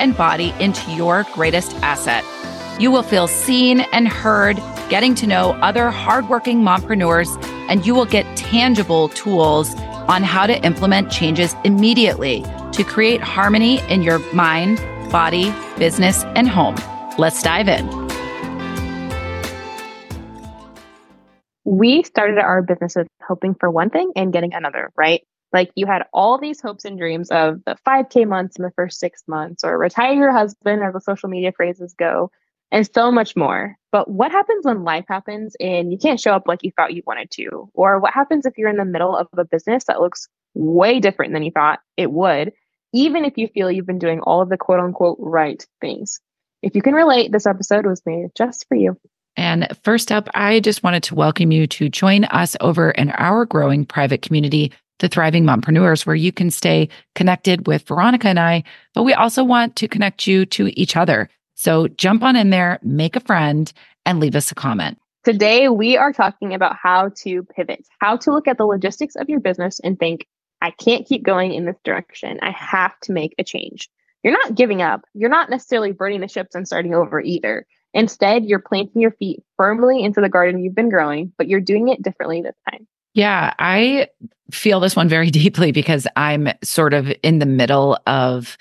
and body into your greatest asset. You will feel seen and heard, getting to know other hardworking mompreneurs, and you will get tangible tools on how to implement changes immediately to create harmony in your mind, body, business, and home. Let's dive in. We started our businesses hoping for one thing and getting another, right? Like you had all these hopes and dreams of the 5K months in the first six months, or retire your husband, as the social media phrases go, and so much more. But what happens when life happens and you can't show up like you thought you wanted to? Or what happens if you're in the middle of a business that looks way different than you thought it would, even if you feel you've been doing all of the quote unquote right things? If you can relate, this episode was made just for you. And first up, I just wanted to welcome you to join us over in our growing private community the Thriving Mompreneurs, where you can stay connected with Veronica and I, but we also want to connect you to each other. So jump on in there, make a friend, and leave us a comment. Today, we are talking about how to pivot, how to look at the logistics of your business and think, I can't keep going in this direction. I have to make a change. You're not giving up. You're not necessarily burning the ships and starting over either. Instead, you're planting your feet firmly into the garden you've been growing, but you're doing it differently this time. Yeah, I feel this one very deeply because I'm sort of in the middle of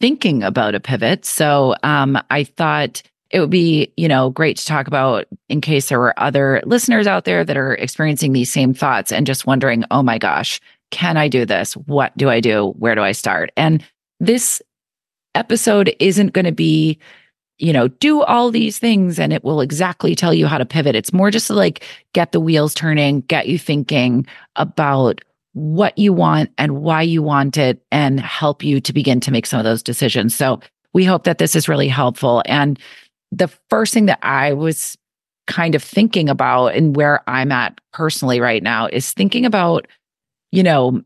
thinking about a pivot. So um, I thought it would be, you know, great to talk about in case there were other listeners out there that are experiencing these same thoughts and just wondering, oh my gosh, can I do this? What do I do? Where do I start? And this episode isn't going to be you know, do all these things and it will exactly tell you how to pivot. It's more just to like get the wheels turning, get you thinking about what you want and why you want it and help you to begin to make some of those decisions. So we hope that this is really helpful. And the first thing that I was kind of thinking about and where I'm at personally right now is thinking about, you know,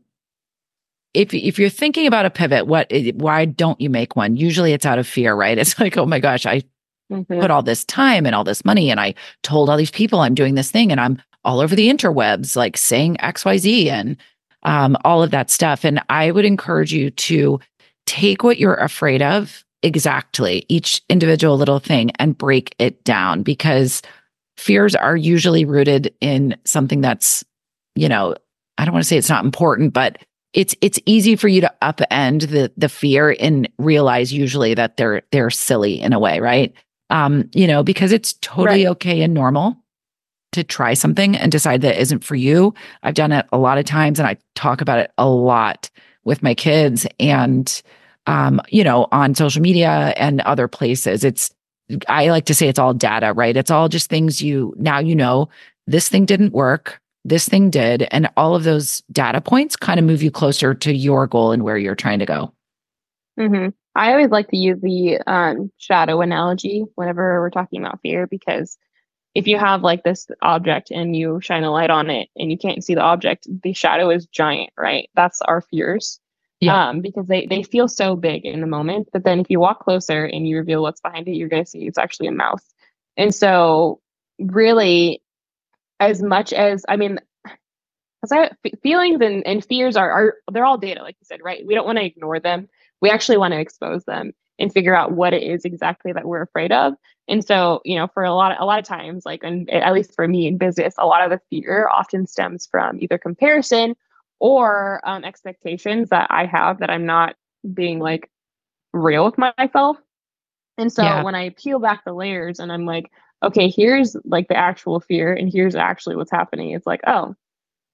if if you're thinking about a pivot, what why don't you make one? Usually it's out of fear, right? It's like, oh my gosh, I mm-hmm. put all this time and all this money and I told all these people I'm doing this thing and I'm all over the interwebs like saying XYZ and um, all of that stuff. And I would encourage you to take what you're afraid of exactly, each individual little thing, and break it down because fears are usually rooted in something that's, you know, I don't want to say it's not important, but it's it's easy for you to upend the the fear and realize usually that they're they're silly in a way, right? Um, you know, because it's totally right. okay and normal to try something and decide that isn't for you. I've done it a lot of times and I talk about it a lot with my kids and um, you know, on social media and other places. It's I like to say it's all data, right? It's all just things you now you know this thing didn't work this thing did. And all of those data points kind of move you closer to your goal and where you're trying to go. Mm-hmm. I always like to use the um, shadow analogy whenever we're talking about fear because if you have like this object and you shine a light on it and you can't see the object, the shadow is giant, right? That's our fears. Yeah. Um, because they, they feel so big in the moment. But then if you walk closer and you reveal what's behind it, you're going to see it's actually a mouse. And so, really, as much as I mean, because I feelings and, and fears are are they're all data, like you said, right? We don't want to ignore them. We actually want to expose them and figure out what it is exactly that we're afraid of. And so, you know, for a lot of, a lot of times, like, and at least for me in business, a lot of the fear often stems from either comparison or um, expectations that I have that I'm not being like real with myself. And so yeah. when I peel back the layers and I'm like, okay, here's like the actual fear and here's actually what's happening. It's like, oh,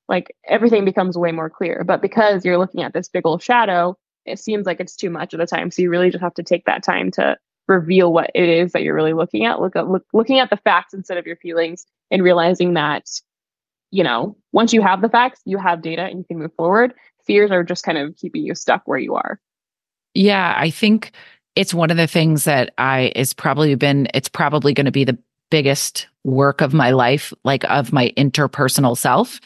like everything becomes way more clear. But because you're looking at this big old shadow, it seems like it's too much at the time. So you really just have to take that time to reveal what it is that you're really looking at. Look at look, looking at the facts instead of your feelings and realizing that, you know, once you have the facts, you have data and you can move forward. Fears are just kind of keeping you stuck where you are. Yeah, I think it's one of the things that I is probably been it's probably going to be the biggest work of my life, like of my interpersonal self,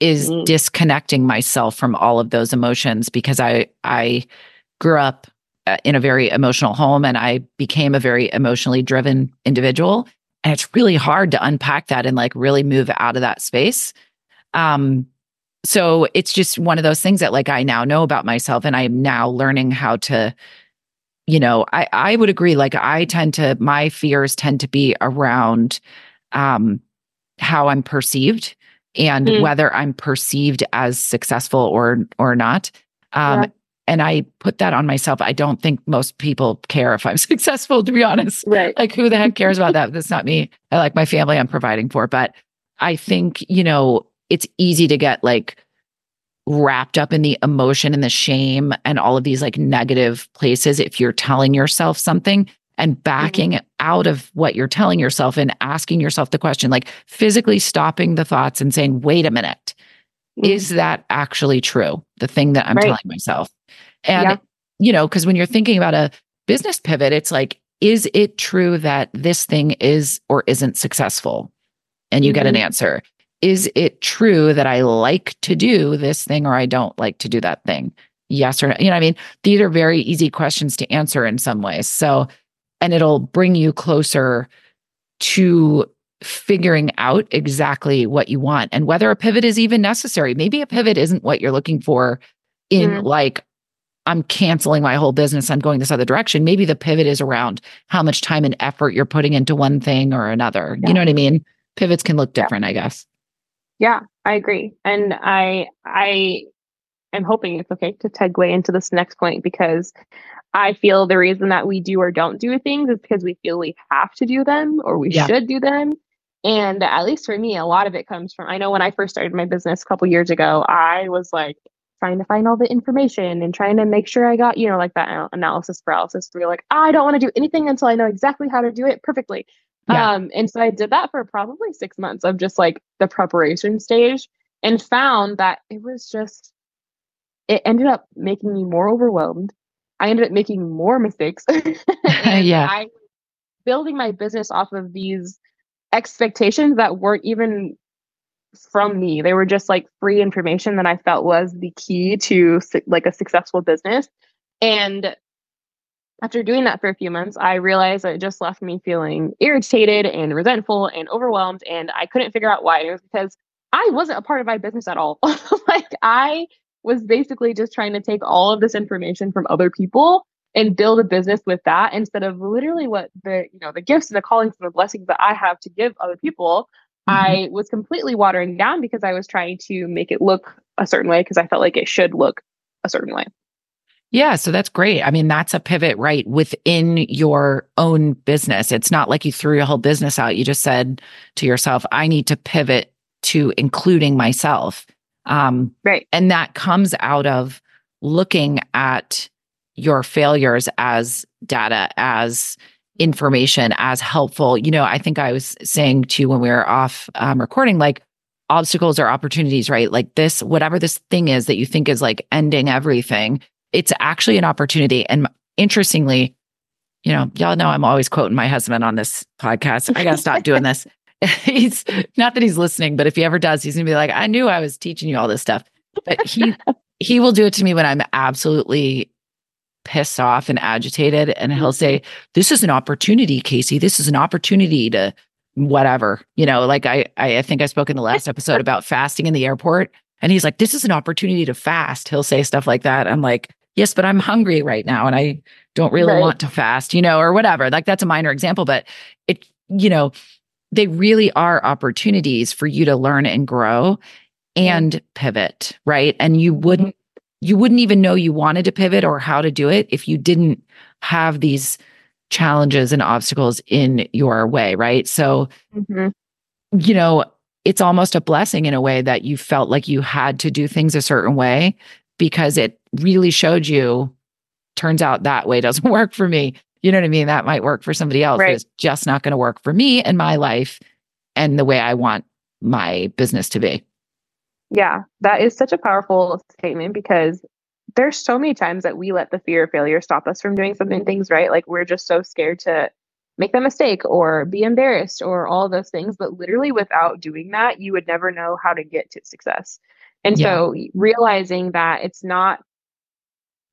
is mm. disconnecting myself from all of those emotions because I I grew up uh, in a very emotional home and I became a very emotionally driven individual and it's really hard to unpack that and like really move out of that space. Um so it's just one of those things that like I now know about myself and I'm now learning how to you know, I I would agree. Like I tend to my fears tend to be around um how I'm perceived and mm. whether I'm perceived as successful or or not. Um, yeah. And I put that on myself. I don't think most people care if I'm successful, to be honest. Right. Like, who the heck cares about that? That's not me. I like my family I'm providing for. But I think, you know, it's easy to get like wrapped up in the emotion and the shame and all of these like negative places if you're telling yourself something and backing mm-hmm. out of what you're telling yourself and asking yourself the question, like physically stopping the thoughts and saying, wait a minute, mm-hmm. is that actually true? The thing that I'm right. telling myself. And, yeah. you know, because when you're thinking about a business pivot, it's like, is it true that this thing is or isn't successful? And you mm-hmm. get an mm-hmm. answer. Is it true that I like to do this thing or I don't like to do that thing? Yes or no. You know, I mean, these are very easy questions to answer in some ways. So and it'll bring you closer to figuring out exactly what you want and whether a pivot is even necessary. Maybe a pivot isn't what you're looking for in mm-hmm. like, I'm canceling my whole business. I'm going this other direction. Maybe the pivot is around how much time and effort you're putting into one thing or another. Yeah. You know what I mean? Pivots can look different, yeah. I guess. Yeah, I agree. And I I am hoping it's okay to segue into this next point because I feel the reason that we do or don't do things is because we feel we have to do them or we yeah. should do them. And at least for me, a lot of it comes from I know when I first started my business a couple years ago, I was like trying to find all the information and trying to make sure I got, you know, like that analysis paralysis where you're like, I don't want to do anything until I know exactly how to do it perfectly. Yeah. Um, and so I did that for probably six months of just like the preparation stage and found that it was just, it ended up making me more overwhelmed I ended up making more mistakes. yeah. I building my business off of these expectations that weren't even from me. They were just like free information that I felt was the key to like a successful business. And after doing that for a few months, I realized it just left me feeling irritated and resentful and overwhelmed. And I couldn't figure out why. It was because I wasn't a part of my business at all. like I was basically just trying to take all of this information from other people and build a business with that instead of literally what the you know the gifts and the callings and the blessings that I have to give other people. Mm-hmm. I was completely watering down because I was trying to make it look a certain way because I felt like it should look a certain way. Yeah, so that's great. I mean, that's a pivot right within your own business. It's not like you threw your whole business out. You just said to yourself, I need to pivot to including myself um, right. And that comes out of looking at your failures as data, as information, as helpful. You know, I think I was saying to you when we were off um, recording, like obstacles or opportunities, right? Like this, whatever this thing is that you think is like ending everything, it's actually an opportunity. And interestingly, you know, y'all know I'm always quoting my husband on this podcast. I got to stop doing this. he's not that he's listening, but if he ever does, he's gonna be like, I knew I was teaching you all this stuff. But he he will do it to me when I'm absolutely pissed off and agitated. And he'll mm-hmm. say, This is an opportunity, Kaci. This is an opportunity to whatever. You know, like I I think I spoke in the last episode about fasting in the airport. And he's like, This is an opportunity to fast. He'll say stuff like that. I'm like, Yes, but I'm hungry right now and I don't really right. want to fast, you know, or whatever. Like that's a minor example, but it, you know, they really are opportunities for you to learn and grow and pivot, right? And you wouldn't you wouldn't even know you wanted to pivot or how to do it if you didn't have these challenges and obstacles in your way, right? So mm-hmm. you know, it's almost a blessing in a way that you felt like you had to do things a certain way because it really showed you turns out that way doesn't work for me you know what I mean? That might work for somebody else. Right. It's just not going to work for me and my life and the way I want my business to be. Yeah, that is such a powerful statement because there's so many times that we let the fear of failure stop us from doing something things right. Like we're just so scared to make a mistake or be embarrassed or all those things. But literally, without doing that, you would never know how to get to success. And yeah. so, realizing that it's not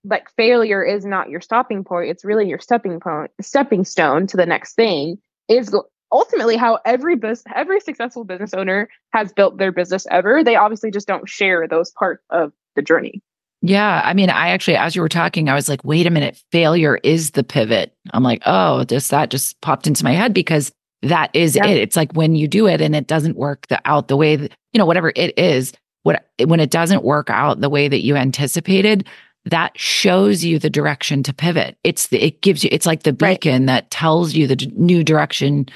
like failure is not your stopping point it's really your stepping point stepping stone to the next thing is ultimately how every business every successful business owner has built their business ever they obviously just don't share those parts of the journey Yeah. I mean, I actually, as you were talking, I was like, wait a minute, failure is the pivot. I'm like, oh, just that just popped into my head because that is yeah. it. It's like when you do it and it doesn't work the, out the way that, you know, whatever it is, what when it doesn't work out the way that you anticipated, that shows you the direction to pivot. It's the, it gives you, it's like the beacon right. that tells you the d- new direction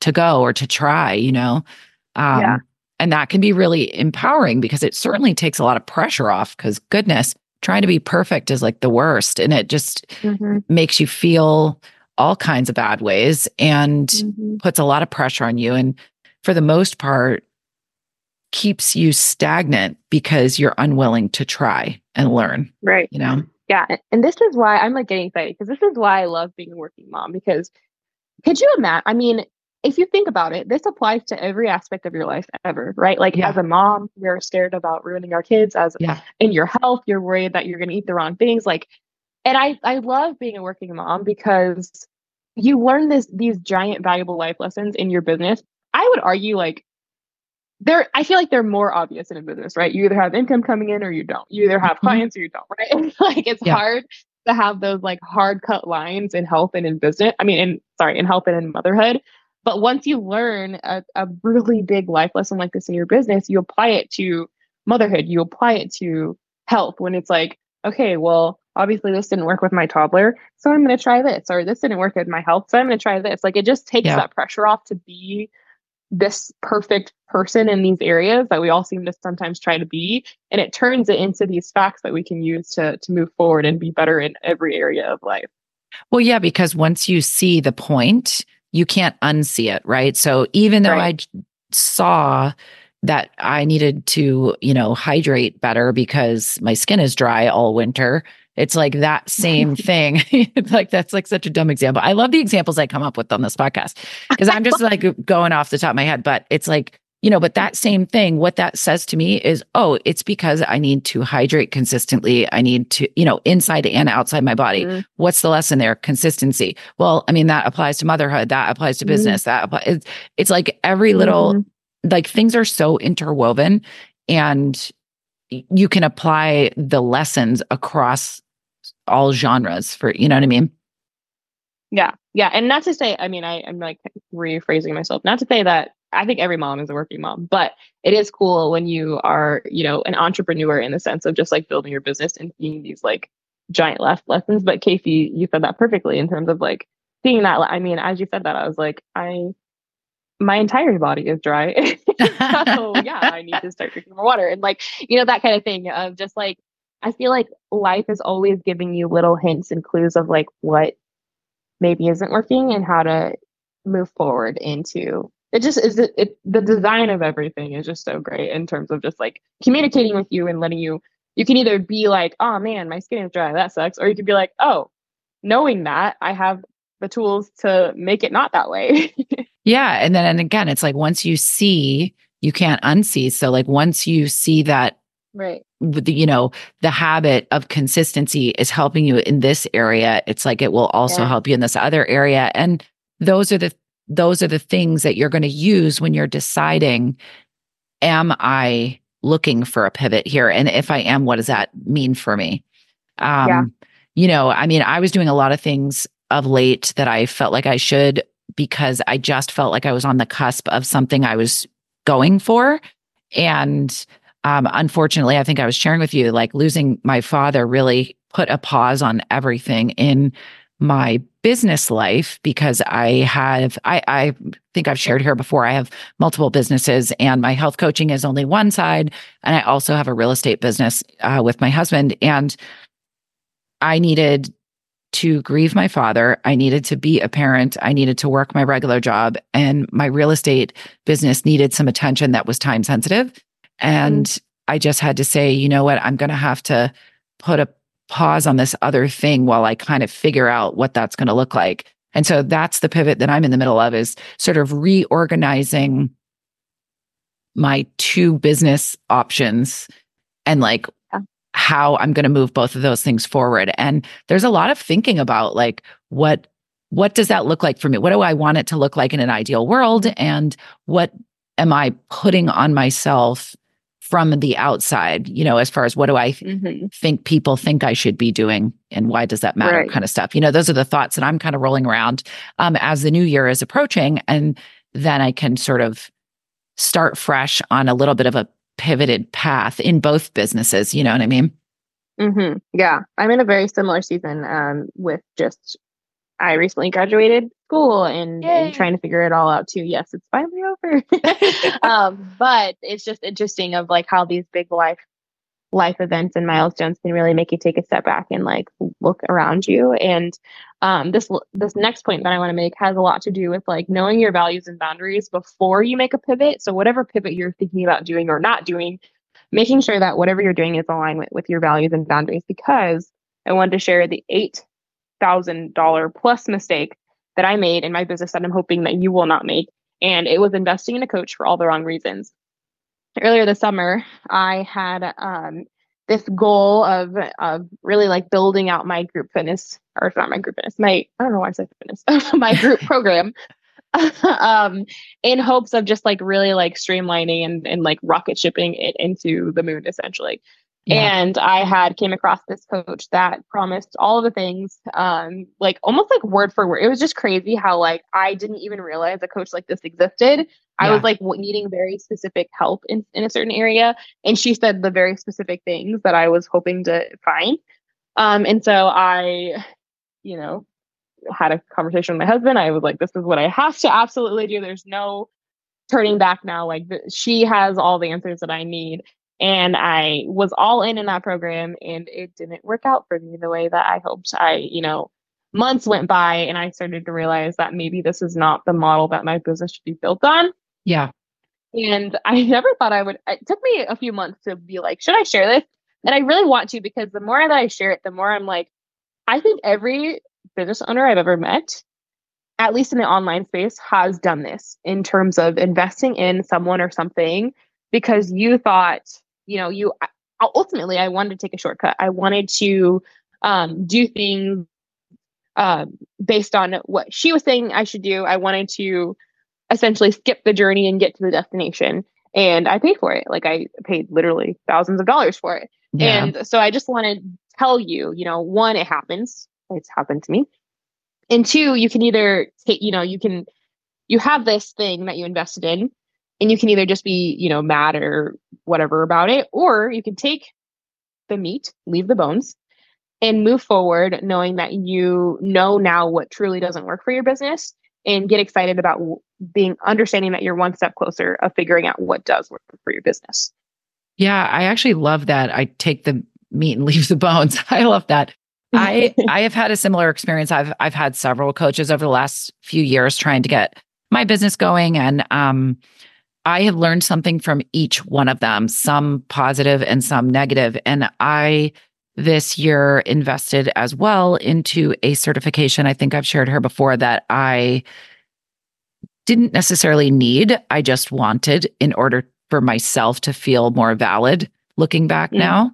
to go or to try, you know? Um, yeah. And that can be really empowering because it certainly takes a lot of pressure off because goodness, trying to be perfect is like the worst. And it just mm-hmm. makes you feel all kinds of bad ways and mm-hmm. puts a lot of pressure on you. And for the most part, keeps you stagnant because you're unwilling to try and learn. Right. You know? Yeah. And this is why I'm like getting excited because this is why I love being a working mom because could you imagine? I mean, if you think about it, this applies to every aspect of your life ever, right? Like yeah. as a mom, you're scared about ruining our kids. As yeah. in your health, you're worried that you're going to eat the wrong things. Like, and I I love being a working mom because you learn this these giant valuable life lessons in your business. I would argue like they're I feel like they're more obvious in a business, right? You either have income coming in or you don't. You either have mm-hmm. clients or you don't, right? like it's yeah. hard to have those like hard cut lines in health and in business. I mean, in sorry, in health and in motherhood. But once you learn a, a really big life lesson like this in your business, you apply it to motherhood, you apply it to health when it's like, okay, well, obviously this didn't work with my toddler, so I'm going to try this, or this didn't work with my health, so I'm going to try this. Like it just takes yeah. that pressure off to be this perfect person in these areas that we all seem to sometimes try to be and it turns it into these facts that we can use to to move forward and be better in every area of life well yeah because once you see the point you can't unsee it, right? So even though right. I saw that I needed to, you know, hydrate better because my skin is dry all winter, it's like that same thing. like that's like such a dumb example. I love the examples I come up with on this podcast because I'm just like going off the top of my head, but it's like you know, but that same thing, what that says to me is, oh, it's because I need to hydrate consistently. I need to, you know, inside and outside my body. Mm-hmm. What's the lesson there? Consistency. Well, I mean, that applies to motherhood. That applies to mm-hmm. business. That applies. It's, it's like every little, mm-hmm. like things are so interwoven and you can apply the lessons across all genres for, you know what I mean? Yeah. Yeah. And not to say, I mean, I, I'm like rephrasing myself, not to say that I think every mom is a working mom, but it is cool when you are, you know, an entrepreneur in the sense of just like building your business and seeing these like giant life lessons. But Kaci, you said that perfectly in terms of like seeing that. I mean, as you said that, I was like, I, my entire body is dry. so yeah, I need to start drinking more water and like, you know, that kind of thing of just like, I feel like life is always giving you little hints and clues of like what maybe isn't working and how to move forward into it just is it, it, the design of everything is just so great in terms of just like communicating with you and letting you you can either be like oh man my skin is dry that sucks or you can be like oh knowing that i have the tools to make it not that way. Yeah and then and again it's like once you see you can't unsee so like once you see that right you know the habit of consistency is helping you in this area it's like it will also yeah. help you in this other area and those are the those are the things that you're going to use when you're deciding am I looking for a pivot here? And if I am, what does that mean for me? Um, yeah. You know, I mean, I was doing a lot of things of late that I felt like I should because I just felt like I was on the cusp of something I was going for. And um, unfortunately, I think I was sharing with you, like losing my father really put a pause on everything in my business life because I have I, I think I've shared here before. I have multiple businesses and my health coaching is only one side. And I also have a real estate business uh, with my husband. And I needed to grieve my father. I needed to be a parent. I needed to work my regular job. And my real estate business needed some attention that was time sensitive. And mm. I just had to say, you know what? I'm going to have to put a pause on this other thing while I kind of figure out what that's going to look like. And so that's the pivot that I'm in the middle of is sort of reorganizing my two business options and like yeah. how I'm going to move both of those things forward. And there's a lot of thinking about like what what does that look like for me? What do I want it to look like in an ideal world and what am I putting on myself from the outside, you know, as far as what do I mm-hmm. think people think I should be doing and why does that matter right. kind of stuff. You know, those are the thoughts that I'm kind of rolling around um, as the new year is approaching. And then I can sort of start fresh on a little bit of a pivoted path in both businesses. You know what I mean? Mm-hmm. Yeah. I'm in a very similar season um, with just, I recently graduated school and, and, trying to figure it all out too. Yes, it's finally over. um, but it's just interesting of like how these big life life events and milestones can really make you take a step back and like look around you and um, this this next point that i want to make has a lot to do with like knowing your values and boundaries before you make a pivot so whatever pivot you're thinking about doing or not doing making sure that whatever you're doing is aligned with, with your values and boundaries because i wanted to share the $8000 plus mistake that I made in my business that I'm hoping that you will not make. And it was investing in a coach for all the wrong reasons. Earlier this summer, I had um, this goal of of really like building out my group fitness, or not my group fitness, my I don't know why I said fitness, my group program, um, in hopes of just like really like streamlining and and like rocket shipping it into the moon essentially. And I had came across this coach that promised all of the things, um, like almost like word for word. It was just crazy how like I didn't even realize a coach like this existed. Yeah. I was like needing very specific help in, in a certain area. And she said the very specific things that I was hoping to find. Um, and so I, you know, had a conversation with my husband. I was like, this is what I have to absolutely do. There's no turning back now. Like th- she has all the answers that I need. And I was all in in that program and it didn't work out for me the way that I hoped. I, you know, months went by and I started to realize that maybe this is not the model that my business should be built on. Yeah. And I never thought I would, it took me a few months to be like, should I share this? And I really want to because the more that I share it, the more I'm like, I think every business owner I've ever met, at least in the online space, has done this in terms of investing in someone or something because you thought you know, you ultimately I wanted to take a shortcut. I wanted to um, do things uh, based on what she was saying I should do. I wanted to essentially skip the journey and get to the destination. And I paid for it. Like I paid literally thousands of dollars for it. Yeah. And so I just want to tell you, you know, one, it happens. It's happened to me. And two, you can either take, you know, you can, you have this thing that you invested in and you can either just be you know mad or whatever about it or you can take the meat leave the bones and move forward knowing that you know now what truly doesn't work for your business and get excited about being understanding that you're one step closer of figuring out what does work for your business. Yeah i actually love that i take the meat and leave the bones. I love that. I i have had a similar experience. I've i've had several coaches over the last few years trying to get my business going and um I have learned something from each one of them, some positive and some negative. And I this year invested as well into a certification. I think I've shared her before that I didn't necessarily need, I just wanted in order for myself to feel more valid looking back mm. now.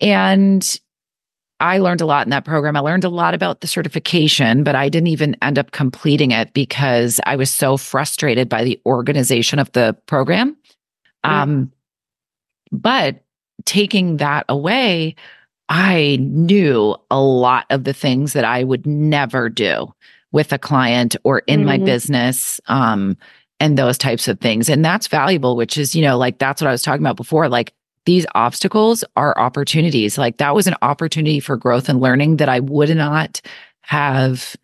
And I learned a lot in that program. I learned a lot about the certification, but I didn't even end up completing it because I was so frustrated by the organization of the program. Yeah. Um, but taking that away, I knew a lot of the things that I would never do with a client or in mm-hmm. my business. Um, and those types of things. And that's valuable, which is, you know, like that's what I was talking about before. Like these obstacles are opportunities. Like that was an opportunity for growth and learning that I would not have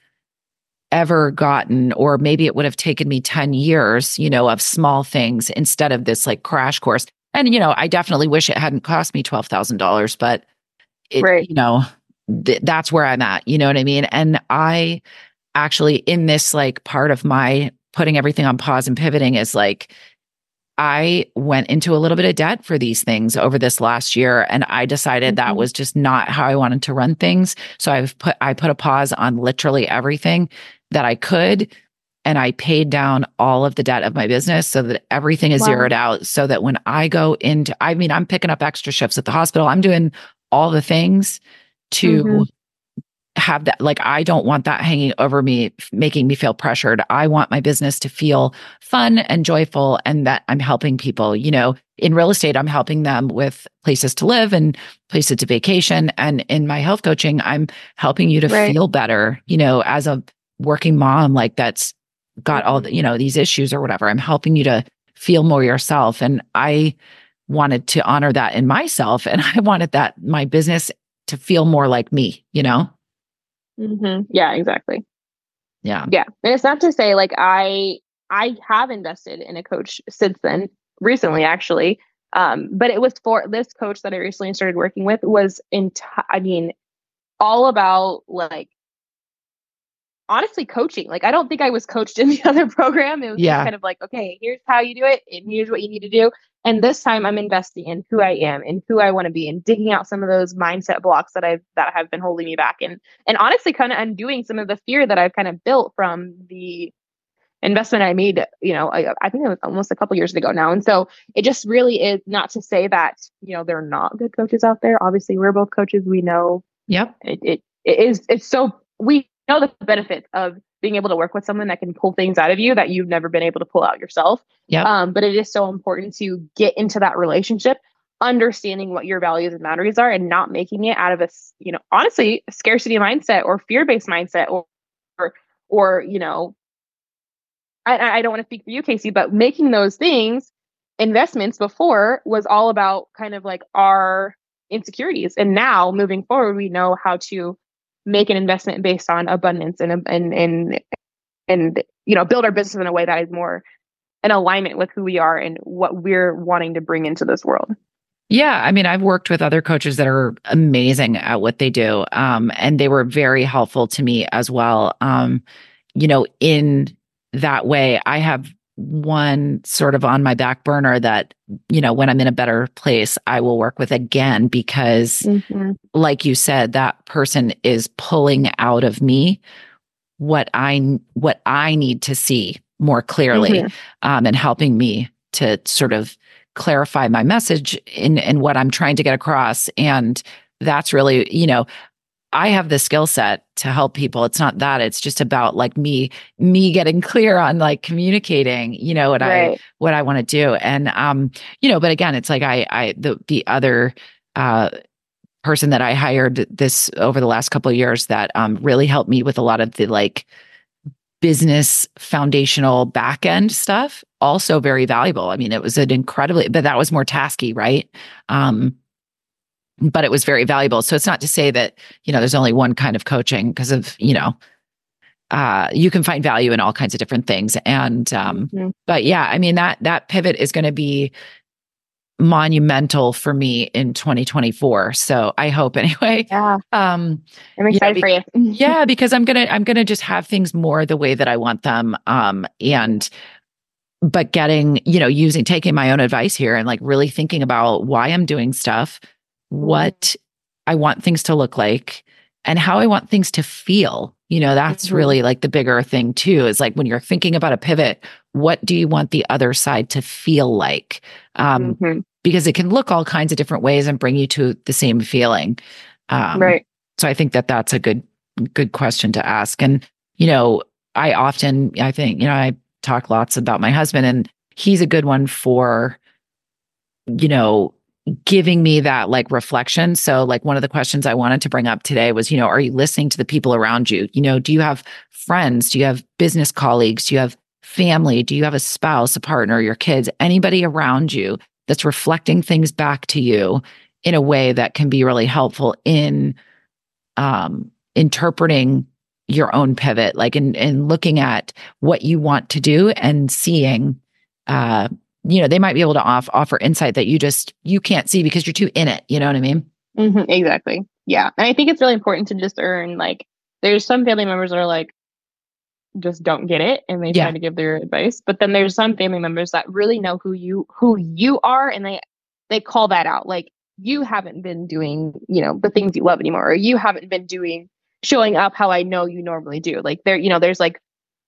ever gotten, or maybe it would have taken me 10 years, you know, of small things instead of this like crash course. And, you know, I definitely wish it hadn't cost me $12,000, but it, right. you know, th- that's where I'm at. You know what I mean? And I actually, in this like part of my putting everything on pause and pivoting is like, I went into a little bit of debt for these things over this last year and I decided mm-hmm. that was just not how I wanted to run things. So I've put I put a pause on literally everything that I could and I paid down all of the debt of my business so that everything is wow. zeroed out so that when I go into I mean I'm picking up extra shifts at the hospital. I'm doing all the things to mm-hmm. Have that like I don't want that hanging over me making me feel pressured. I want my business to feel fun and joyful and that I'm helping people, you know, in real estate I'm helping them with places to live and places to vacation and in my health coaching I'm helping you to right. feel better, you know, as a working mom like that's got all the, mm-hmm. you know, these issues or whatever. I'm helping you to feel more yourself and I wanted to honor that in myself and I wanted that my business to feel more like me, you know? Mm-hmm. Yeah, exactly. Yeah. Yeah. And it's not to say like I I have invested in a coach since then, recently actually. Um, but it was for this coach that I recently started working with was in t- I mean, all about like honestly coaching. Like I don't think I was coached in the other program. It was yeah. kind of like, okay, here's how you do it, and here's what you need to do. And this time I'm investing in who I am and who I want to be and digging out some of those mindset blocks that I've that have been holding me back and and honestly kind of undoing some of the fear that I've kind of built from the investment I made, you know, I, I think it was almost a couple years ago now. And so it just really is not to say that, you know, there are not good coaches out there. Obviously, we're both coaches. We know Yep. It, it, it is it's so we know the benefits of being able to work with someone that can pull things out of you that you've never been able to pull out yourself. Yeah. Um, but it is so important to get into that relationship, understanding what your values and boundaries are, and not making it out of a, you know, honestly, scarcity mindset or fear based mindset or, or, or, you know, I, I don't want to speak for you, Kaci, but making those things investments before was all about kind of like our insecurities. And now moving forward, we know how to make an investment based on abundance and and and and you know build our business in a way that is more in alignment with who we are and what we're wanting to bring into this world. Yeah, I mean, I've worked with other coaches that are amazing at what they do, um, and they were very helpful to me as well. Um, you know, in that way, I have one sort of on my back burner that you know when i'm in a better place i will work with again because mm-hmm. like you said that person is pulling out of me what i what i need to see more clearly mm-hmm. um, and helping me to sort of clarify my message in in what i'm trying to get across and that's really you know I have the skill set to help people. It's not that. It's just about like me, me getting clear on like communicating, you know, what right. I what I want to do. And um, you know, but again, it's like I I the the other uh person that I hired this over the last couple of years that um really helped me with a lot of the like business foundational back end stuff also very valuable i mean it was an incredibly but that was more tasky right um but it was very valuable. So it's not to say that, you know, there's only one kind of coaching because of, you know, uh, you can find value in all kinds of different things. And, um, mm-hmm. but yeah, I mean, that, that pivot is going to be monumental for me in 2024. So I hope anyway. Yeah. Um, I'm excited you know, be- for you. yeah, because I'm going to, I'm going to just have things more the way that I want them. Um, and, but getting, you know, using, taking my own advice here and like really thinking about why I'm doing stuff what I want things to look like and how I want things to feel. You know, that's mm-hmm. really like the bigger thing too, is like when you're thinking about a pivot, what do you want the other side to feel like? Um, mm-hmm. Because it can look all kinds of different ways and bring you to the same feeling. Um, right. So I think that that's a good, good question to ask. And, you know, I often, I think, you know, I talk lots about my husband and he's a good one for, you know, giving me that like reflection. So, like, one of the questions I wanted to bring up today was, you know, are you listening to the people around you? You know, do you have friends? Do you have business colleagues? Do you have family? Do you have a spouse, a partner, your kids, anybody around you that's reflecting things back to you in a way that can be really helpful in um, interpreting your own pivot, like in, in looking at what you want to do and seeing uh, you know they might be able to off, offer insight that you just you can't see because you're too in it you know what i mean mm-hmm, exactly yeah and i think it's really important to just earn like there's some family members that are like just don't get it and they yeah. try to give their advice but then there's some family members that really know who you who you are and they they call that out like you haven't been doing you know the things you love anymore or you haven't been doing showing up how i know you normally do like there you know there's like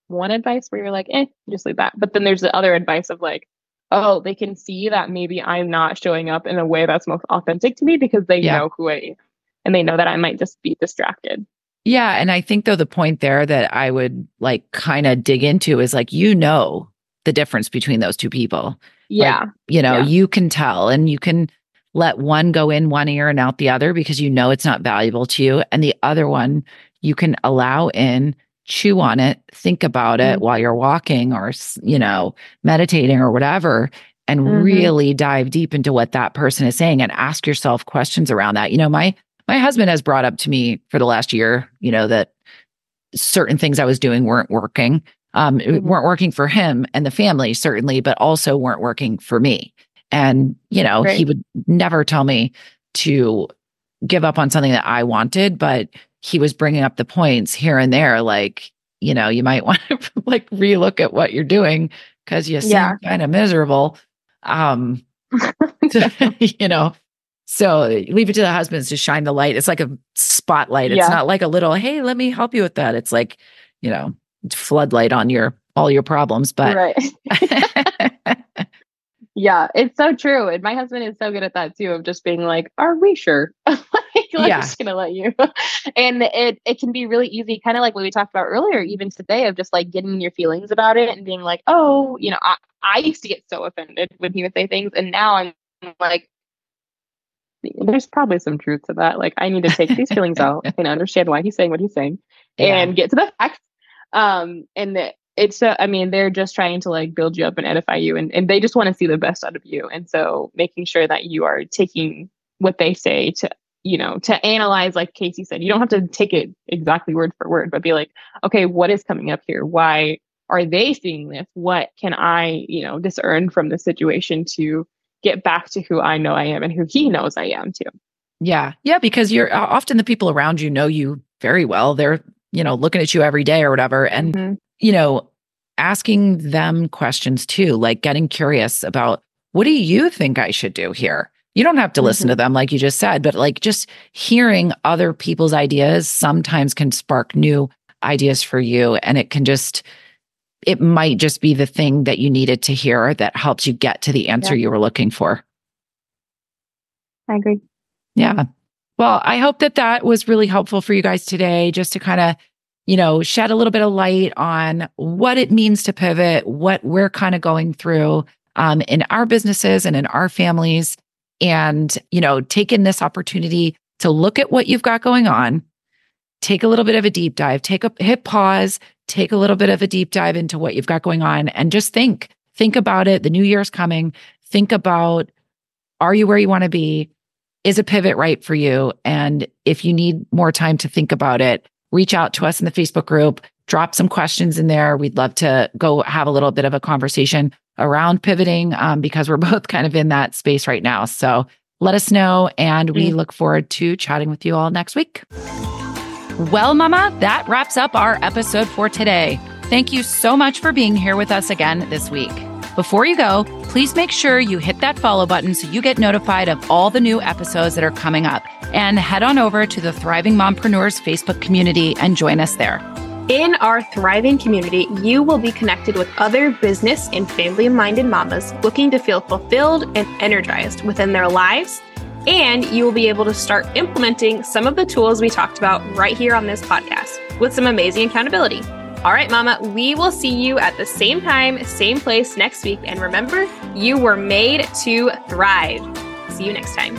one advice where you're like eh just leave that but then there's the other advice of like oh, they can see that maybe I'm not showing up in a way that's most authentic to me because they yeah. know who I am and they know that I might just be distracted. Yeah. And I think, though, the point there that I would like kind of dig into is like, you know, the difference between those two people. Yeah. Like, you know, Yeah. you can tell and you can let one go in one ear and out the other because you know it's not valuable to you. And the other one you can allow in, chew on it, think about it Mhm. while you're walking or, you know, meditating or whatever. And Mhm. really dive deep into what that person is saying and ask yourself questions around that. You know, my my husband has brought up to me for the last year, you know, that certain things I was doing weren't working. Um, Mhm. weren't working for him and the family, certainly, but also weren't working for me. And, you know, he would never tell me to give up on something that I wanted, but he was bringing up the points here and there, like, you know, you might want to like relook at what you're doing because you seem Yeah. kind of miserable. Um, you know, so leave it to the husbands to shine the light. It's like a spotlight. It's Yeah. not like a little, hey, let me help you with that. It's like, you know, floodlight on your all your problems. But right. Yeah, it's so true. And my husband is so good at that too, of just being like, "Are we sure?" like, I'm Yeah. just gonna let you. and it it can be really easy, kind of like what we talked about earlier, even today, of just like getting your feelings about it and being like, "Oh, you know, I I used to get so offended when he would say things, and now I'm like." There's probably some truth to that. Like, I need to take these feelings out and understand why he's saying what he's saying Yeah. and get to the facts. Um, and the, it's, uh, I mean, they're just trying to like build you up and edify you, and, and they just want to see the best out of you. And so making sure that you are taking what they say to, you know, to analyze, like Kaci said, you don't have to take it exactly word for word, but be like, okay, what is coming up here? Why are they seeing this? What can I, you know, discern from the situation to get back to who I know I am and who he knows I am too? Yeah. Yeah. Because you're often the people around you know you very well. They're, you know, looking at you every day or whatever. And, Mhm. you know, asking them questions too, like getting curious about what do you think I should do here? You don't have to listen to them, like you just said, but like just hearing other people's ideas sometimes can spark new ideas for you. And it can just, it might just be the thing that you needed to hear that helps you get to the answer Yeah. you were looking for. I agree. Yeah. Well, I hope that that was really helpful for you guys today, just to kind of, you know, shed a little bit of light on what it means to pivot, what we're kind of going through um, in our businesses and in our families, and, you know, taking this opportunity to look at what you've got going on, take a little bit of a deep dive, take a hit pause, take a little bit of a deep dive into what you've got going on, and just think, think about it. The new year's coming. Think about are you where you want to be? Is a pivot right for you? And if you need more time to think about it, reach out to us in the Facebook group, drop some questions in there. We'd love to go have a little bit of a conversation around pivoting um, because we're both kind of in that space right now. So let us know. And we Mm. look forward to chatting with you all next week. Well, Mama, that wraps up our episode for today. Thank you so much for being here with us again this week. Before you go, please make sure you hit that follow button so you get notified of all the new episodes that are coming up. And head on over to the Thriving Mompreneurs Facebook community and join us there. In our thriving community, you will be connected with other business and family minded mamas looking to feel fulfilled and energized within their lives. And you will be able to start implementing some of the tools we talked about right here on this podcast with some amazing accountability. All right, Mama, we will see you at the same time, same place next week. And remember, you were made to thrive. See you next time.